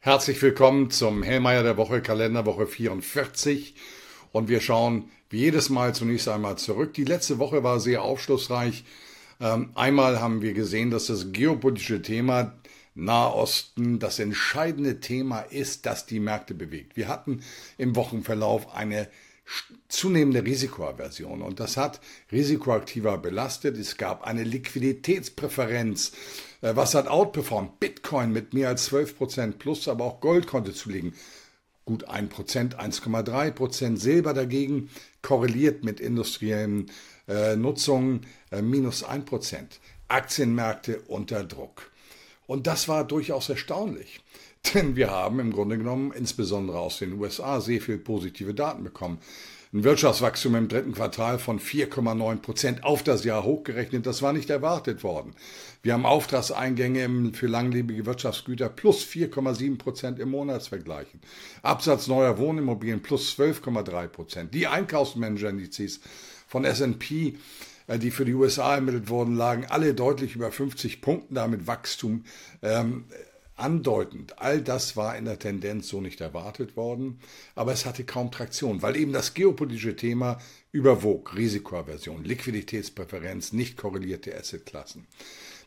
Herzlich willkommen zum Hellmeier der Woche, Kalenderwoche 44. Und wir schauen wie jedes Mal zunächst einmal zurück. Die letzte Woche war sehr aufschlussreich. Ähm, einmal haben wir gesehen, dass das geopolitische Thema Nahosten das entscheidende Thema ist, das die Märkte bewegt. Wir hatten im Wochenverlauf eine zunehmende Risikoaversion und das hat risikoaktiver belastet. Es gab eine Liquiditätspräferenz. Äh, was hat outperformed? Bitcoin mit mehr als 12 Prozent plus, aber auch Gold konnte zulegen. Gut 1 Prozent, 1,3 Prozent. Silber dagegen korreliert mit industriellen äh, Nutzungen äh, minus 1 Prozent. Aktienmärkte unter Druck. Und das war durchaus erstaunlich. Denn wir haben im Grunde genommen insbesondere aus den USA sehr viel positive Daten bekommen. Ein Wirtschaftswachstum im dritten Quartal von 4,9 Prozent auf das Jahr hochgerechnet. Das war nicht erwartet worden. Wir haben Auftragseingänge für langlebige Wirtschaftsgüter plus 4,7 Prozent im Monatsvergleich. Absatz neuer Wohnimmobilien plus 12,3 Prozent. Die Einkaufsmanager-Indizes von S&P äh, die für die USA ermittelt wurden, lagen alle deutlich über 50 Punkten, damit Wachstum ähm, andeutend. All das war in der Tendenz so nicht erwartet worden, aber es hatte kaum Traktion, weil eben das geopolitische Thema überwog. Risikoaversion, Liquiditätspräferenz, nicht korrelierte Assetklassen.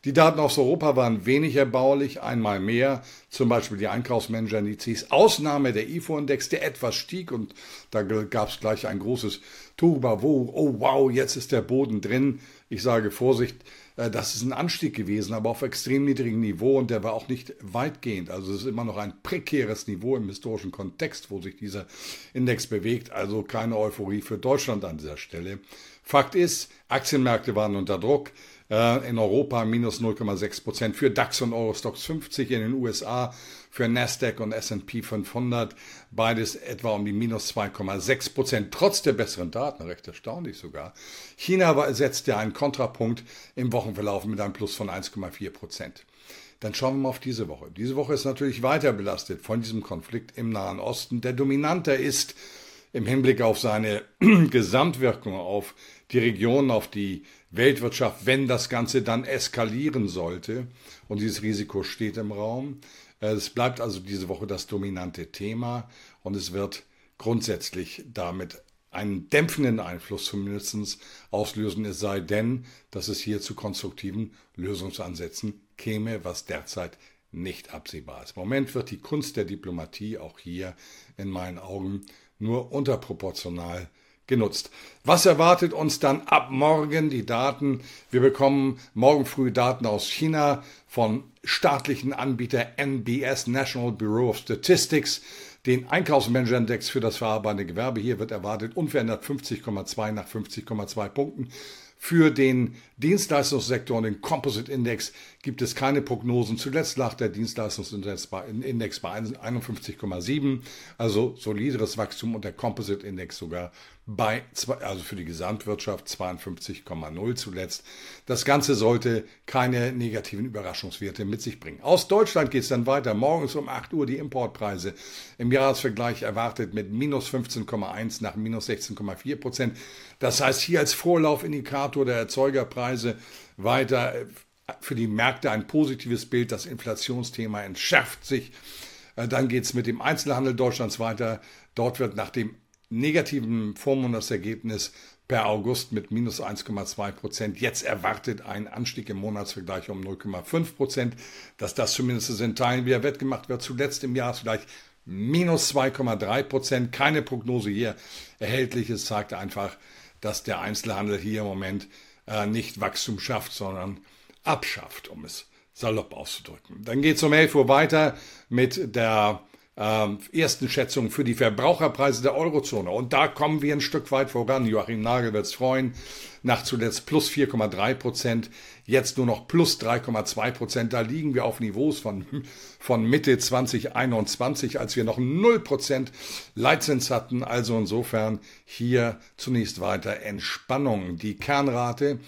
Die Daten aus Europa waren wenig erbaulich, einmal mehr, zum Beispiel die Einkaufsmanager-Indizes, Ausnahme der IFO-Index, der etwas stieg und da gab es gleich ein großes Turbavo, oh wow, jetzt ist der Boden drin. Ich sage Vorsicht, das ist ein Anstieg gewesen, aber auf extrem niedrigem Niveau und der war auch nicht weitgehend. Also es ist immer noch ein prekäres Niveau im historischen Kontext, wo sich dieser Index bewegt. Also keine Euphorie für Deutschland an dieser Stelle. Fakt ist, Aktienmärkte waren unter Druck. Äh, in Europa minus 0,6 Prozent für DAX und Eurostox 50, in den USA für Nasdaq und S&P 500 beides etwa um die minus 2,6 Prozent, trotz der besseren Daten, recht erstaunlich sogar. China setzt ja einen Kontrapunkt im Wochenverlauf mit einem Plus von 1,4 Prozent. Dann schauen wir mal auf diese Woche. Diese Woche ist natürlich weiter belastet von diesem Konflikt im Nahen Osten, der dominanter ist im Hinblick auf seine Gesamtwirkung auf die Region, auf die Weltwirtschaft, wenn das Ganze dann eskalieren sollte. Und dieses Risiko steht im Raum. Es bleibt also diese Woche das dominante Thema und es wird grundsätzlich damit einen dämpfenden Einfluss zumindest auslösen, es sei denn, dass es hier zu konstruktiven Lösungsansätzen käme, was derzeit nicht absehbar ist. Im Moment wird die Kunst der Diplomatie auch hier in meinen Augen nur unterproportional genutzt. Was erwartet uns dann ab morgen? Die Daten. Wir bekommen morgen früh Daten aus China von staatlichen Anbieter NBS, National Bureau of Statistics. Den Einkaufsmanager-Index für das verarbeitende Gewerbe hier wird erwartet unverändert 50,2 nach 50,2 Punkten. Für den Dienstleistungssektor und den Composite Index gibt es keine Prognosen. Zuletzt lag der Dienstleistungsindex bei, Index bei 51,7, also solideres Wachstum und der Composite Index sogar bei, also für die Gesamtwirtschaft 52,0 zuletzt. Das Ganze sollte keine negativen Überraschungswerte mit sich bringen. Aus Deutschland geht es dann weiter. Morgens um 8 Uhr die Importpreise im Jahresvergleich erwartet mit minus 15,1 nach minus 16,4 Prozent. Das heißt hier als Vorlaufindikator der Erzeugerpreise weiter äh, für die Märkte ein positives Bild. Das Inflationsthema entschärft sich. Äh, dann geht es mit dem Einzelhandel Deutschlands weiter. Dort wird nach dem negativen Vormonatsergebnis per August mit minus 1,2 Prozent. Jetzt erwartet ein Anstieg im Monatsvergleich um 0,5 Prozent. Dass das zumindest in Teilen wieder wettgemacht wird. Zuletzt im Jahresvergleich minus 2,3 Prozent. Keine Prognose hier erhältlich. Es zeigt einfach, dass der Einzelhandel hier im Moment äh, nicht Wachstum schafft, sondern abschafft, um es salopp auszudrücken. Dann geht es um 11 Uhr weiter mit der ähm, ersten Schätzungen für die Verbraucherpreise der Eurozone. Und da kommen wir ein Stück weit voran. Joachim Nagel wird es freuen. Nach zuletzt plus 4,3 Prozent, jetzt nur noch plus 3,2 Prozent. Da liegen wir auf Niveaus von, von Mitte 2021, als wir noch 0 Prozent Leitzins hatten. Also insofern hier zunächst weiter Entspannung. Die Kernrate,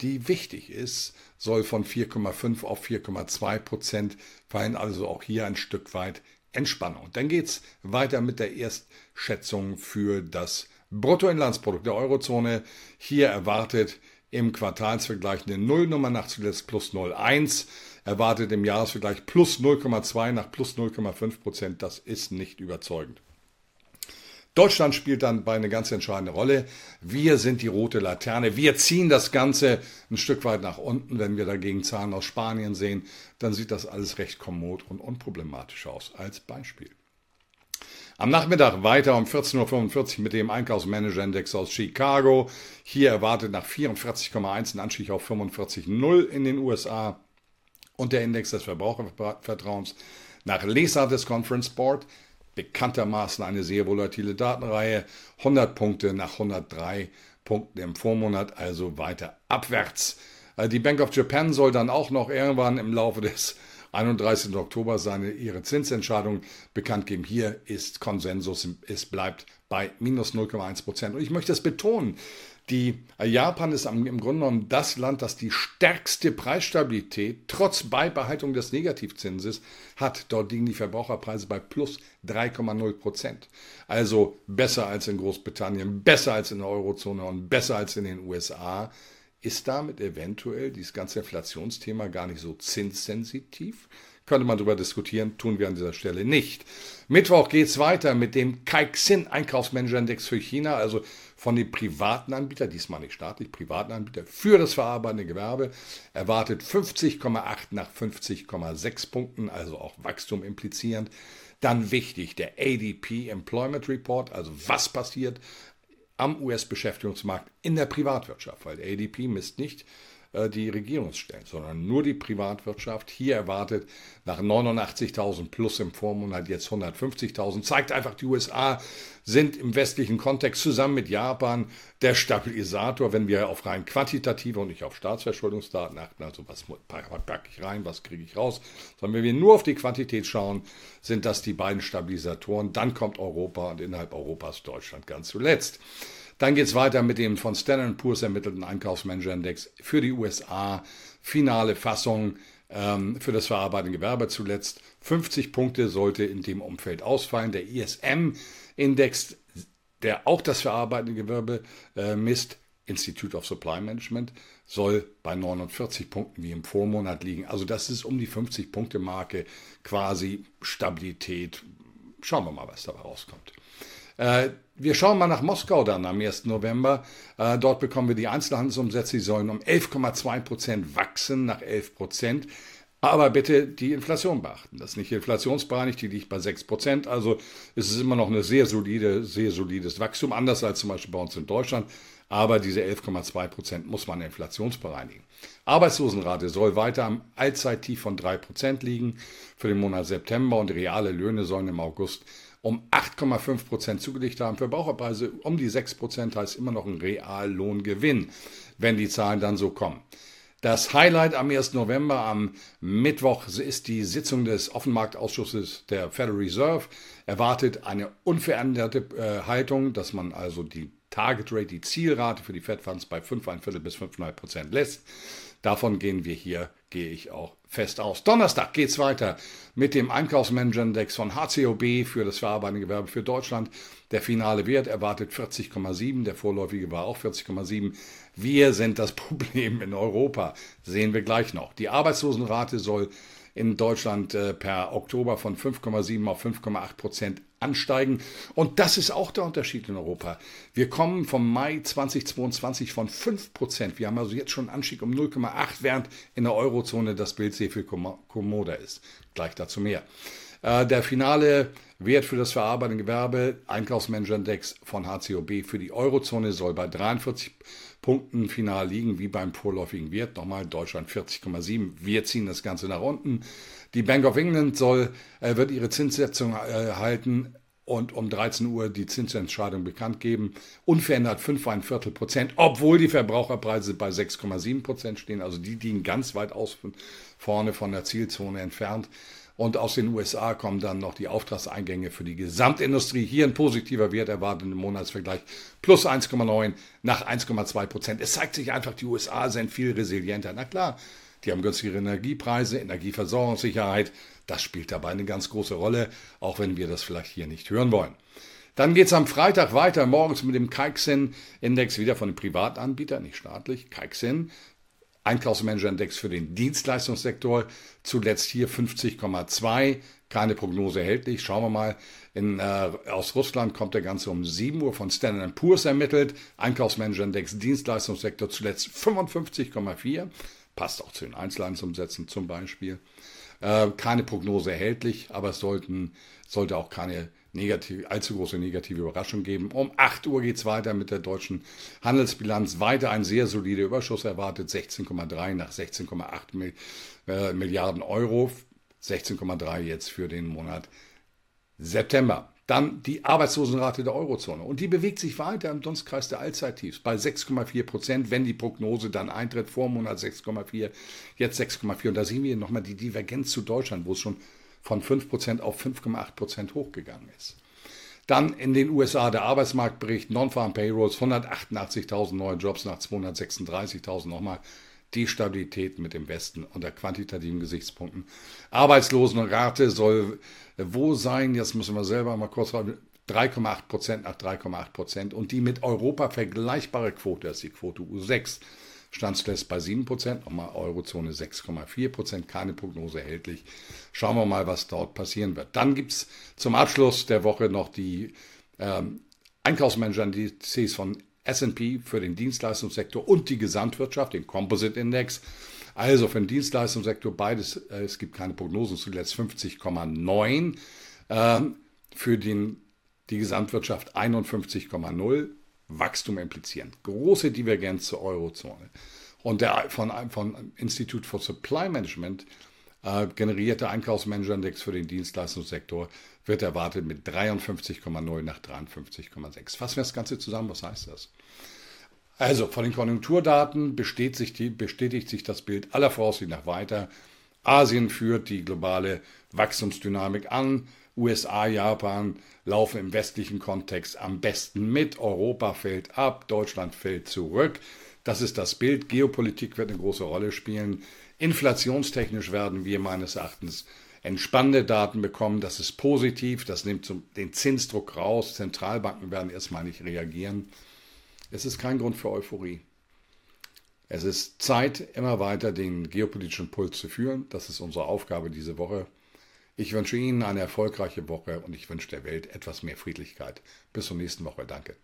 die wichtig ist, soll von 4,5 auf 4,2 Prozent fallen, also auch hier ein Stück weit Entspannung. Dann geht's weiter mit der Erstschätzung für das Bruttoinlandsprodukt der Eurozone. Hier erwartet im Quartalsvergleich eine Nullnummer nach zuletzt plus 0,1. Erwartet im Jahresvergleich plus 0,2 nach plus 0,5 Prozent. Das ist nicht überzeugend. Deutschland spielt dann eine ganz entscheidende Rolle. Wir sind die rote Laterne. Wir ziehen das Ganze ein Stück weit nach unten. Wenn wir dagegen Zahlen aus Spanien sehen, dann sieht das alles recht kommod und unproblematisch aus. Als Beispiel. Am Nachmittag weiter um 14.45 Uhr mit dem Einkaufsmanager-Index aus Chicago. Hier erwartet nach 44,1 ein Anstieg auf 45,0 in den USA. Und der Index des Verbrauchervertrauens nach Leser des Conference Board bekanntermaßen eine sehr volatile Datenreihe. 100 Punkte nach 103 Punkten im Vormonat, also weiter abwärts. Äh, die Bank of Japan soll dann auch noch irgendwann im Laufe des 31. Oktober seine, ihre Zinsentscheidung bekannt geben. Hier ist Konsensus, es bleibt bei minus 0,1 Prozent. Und ich möchte das betonen. Die, äh, Japan ist im Grunde genommen das Land, das die stärkste Preisstabilität trotz Beibehaltung des Negativzinses hat. Dort liegen die Verbraucherpreise bei plus 3,0 Prozent. Also besser als in Großbritannien, besser als in der Eurozone und besser als in den USA. Ist damit eventuell dieses ganze Inflationsthema gar nicht so zinssensitiv? Könnte man darüber diskutieren, tun wir an dieser Stelle nicht. Mittwoch geht es weiter mit dem Kaixin Einkaufsmanager-Index für China, also von den privaten Anbietern, diesmal nicht staatlich, privaten Anbieter für das verarbeitende Gewerbe, erwartet 50,8 nach 50,6 Punkten, also auch Wachstum implizierend. Dann wichtig, der ADP Employment Report, also was passiert am US-Beschäftigungsmarkt in der Privatwirtschaft, weil der ADP misst nicht die Regierungsstellen, sondern nur die Privatwirtschaft. Hier erwartet nach 89.000 plus im Vormonat jetzt 150.000. Zeigt einfach, die USA sind im westlichen Kontext zusammen mit Japan der Stabilisator, wenn wir auf rein quantitative und nicht auf Staatsverschuldungsdaten achten. Also was packe ich rein, was kriege ich raus. Sondern wenn wir nur auf die Quantität schauen, sind das die beiden Stabilisatoren. Dann kommt Europa und innerhalb Europas Deutschland ganz zuletzt. Dann geht es weiter mit dem von Standard Poor's ermittelten Einkaufsmanager-Index für die USA. Finale Fassung ähm, für das verarbeitende Gewerbe zuletzt. 50 Punkte sollte in dem Umfeld ausfallen. Der ISM-Index, der auch das verarbeitende Gewerbe äh, misst, Institute of Supply Management, soll bei 49 Punkten wie im Vormonat liegen. Also das ist um die 50-Punkte-Marke quasi Stabilität. Schauen wir mal, was dabei rauskommt. Äh, wir schauen mal nach Moskau dann am 1. November. Äh, dort bekommen wir die Einzelhandelsumsätze, die sollen um 11,2 Prozent wachsen nach 11 Prozent. Aber bitte die Inflation beachten. Das ist nicht inflationsbereinigt, die liegt bei 6 Prozent. Also ist es immer noch eine sehr solide, sehr solides Wachstum, anders als zum Beispiel bei uns in Deutschland. Aber diese 11,2 Prozent muss man inflationsbereinigen. Arbeitslosenrate soll weiter am Allzeittief von 3 Prozent liegen für den Monat September und reale Löhne sollen im August um 8,5 Prozent zugelegt haben. Verbraucherpreise um die 6 Prozent heißt immer noch ein Reallohngewinn, wenn die Zahlen dann so kommen. Das Highlight am 1. November, am Mittwoch, ist die Sitzung des Offenmarktausschusses der Federal Reserve. Erwartet eine unveränderte äh, Haltung, dass man also die Target Rate, die Zielrate für die Fed Funds bei 5,25 bis 5,5 Prozent lässt. Davon gehen wir hier, gehe ich auch fest aus. Donnerstag geht es weiter mit dem Einkaufsmanager-Index von HCOB für das verarbeitende Gewerbe für Deutschland. Der finale Wert erwartet 40,7, der vorläufige war auch 40,7. Wir sind das Problem in Europa, sehen wir gleich noch. Die Arbeitslosenrate soll in Deutschland äh, per Oktober von 5,7 auf 5,8 Prozent ansteigen. Und das ist auch der Unterschied in Europa. Wir kommen vom Mai 2022 von 5 Prozent. Wir haben also jetzt schon einen Anstieg um 0,8, während in der Eurozone das Bild sehr viel kommoder ist. Gleich dazu mehr. Äh, der finale Wert für das verarbeitende Gewerbe, Einkaufsmanager-Index von HCOB für die Eurozone soll bei 43 Punkten final liegen, wie beim vorläufigen Wert. Nochmal Deutschland 40,7. Wir ziehen das Ganze nach unten. Die Bank of England soll, äh, wird ihre Zinssetzung äh, halten und um 13 Uhr die Zinsentscheidung bekannt geben. Unverändert 5,1 Prozent, obwohl die Verbraucherpreise bei 6,7 Prozent stehen. Also die liegen ganz weit aus vorne von der Zielzone entfernt. Und aus den USA kommen dann noch die Auftragseingänge für die Gesamtindustrie. Hier ein positiver Wert erwartet im Monatsvergleich plus 1,9 nach 1,2 Prozent. Es zeigt sich einfach, die USA sind viel resilienter. Na klar, die haben günstigere Energiepreise, Energieversorgungssicherheit. Das spielt dabei eine ganz große Rolle, auch wenn wir das vielleicht hier nicht hören wollen. Dann geht es am Freitag weiter, morgens mit dem Kaiksen-Index wieder von den Privatanbietern, nicht staatlich, Kaiksen. Einkaufsmanager-Index für den Dienstleistungssektor, zuletzt hier 50,2, keine Prognose erhältlich. Schauen wir mal, in, äh, aus Russland kommt der Ganze um 7 Uhr von Standard Poor's ermittelt. Einkaufsmanager-Index Dienstleistungssektor zuletzt 55,4, passt auch zu den Einzelhandelsumsätzen zum Beispiel. Äh, keine Prognose erhältlich, aber es sollten, sollte auch keine negative, allzu große negative Überraschung geben. Um 8 Uhr geht es weiter mit der deutschen Handelsbilanz. Weiter ein sehr solider Überschuss erwartet, 16,3 nach 16,8 äh, Milliarden Euro. 16,3 jetzt für den Monat September. Dann die Arbeitslosenrate der Eurozone. Und die bewegt sich weiter im Dunstkreis der Allzeittiefs bei 6,4 Prozent, wenn die Prognose dann eintritt, vor Monat 6,4, jetzt 6,4. Und da sehen wir nochmal die Divergenz zu Deutschland, wo es schon von 5 Prozent auf 5,8 Prozent hochgegangen ist. Dann in den USA der Arbeitsmarktbericht, Non-Farm Payrolls, 188.000 neue Jobs nach 236.000 nochmal. Die Stabilität mit dem Westen unter quantitativen Gesichtspunkten. Arbeitslosenrate soll wo sein? Jetzt müssen wir selber mal kurz 3,8 Prozent nach 3,8 Prozent. Und die mit Europa vergleichbare Quote, das ist die Quote U6, stand zuletzt bei 7 Prozent, nochmal Eurozone 6,4 Prozent, keine Prognose erhältlich. Schauen wir mal, was dort passieren wird. Dann gibt es zum Abschluss der Woche noch die ähm, Einkaufsmanager-Indizes von S&P für den Dienstleistungssektor und die Gesamtwirtschaft, den Composite Index. Also für den Dienstleistungssektor beides, äh, es gibt keine Prognosen, zuletzt 50,9. Äh, für den, die Gesamtwirtschaft 51,0. Wachstum implizieren. Große Divergenz zur Eurozone. Und der von, von Institute for Supply Management äh, generierte Einkaufsmanager-Index für den Dienstleistungssektor wird erwartet mit 53,0 nach 53,6. Fassen wir das Ganze zusammen, was heißt das? Also von den Konjunkturdaten bestätigt sich, die, bestätigt sich das Bild aller Voraussicht nach weiter. Asien führt die globale Wachstumsdynamik an. USA, Japan laufen im westlichen Kontext am besten mit. Europa fällt ab, Deutschland fällt zurück. Das ist das Bild. Geopolitik wird eine große Rolle spielen. Inflationstechnisch werden wir meines Erachtens entspannende Daten bekommen. Das ist positiv. Das nimmt den Zinsdruck raus. Zentralbanken werden erstmal nicht reagieren. Es ist kein Grund für Euphorie. Es ist Zeit, immer weiter den geopolitischen Puls zu führen. Das ist unsere Aufgabe diese Woche. Ich wünsche Ihnen eine erfolgreiche Woche und ich wünsche der Welt etwas mehr Friedlichkeit. Bis zur nächsten Woche. Danke.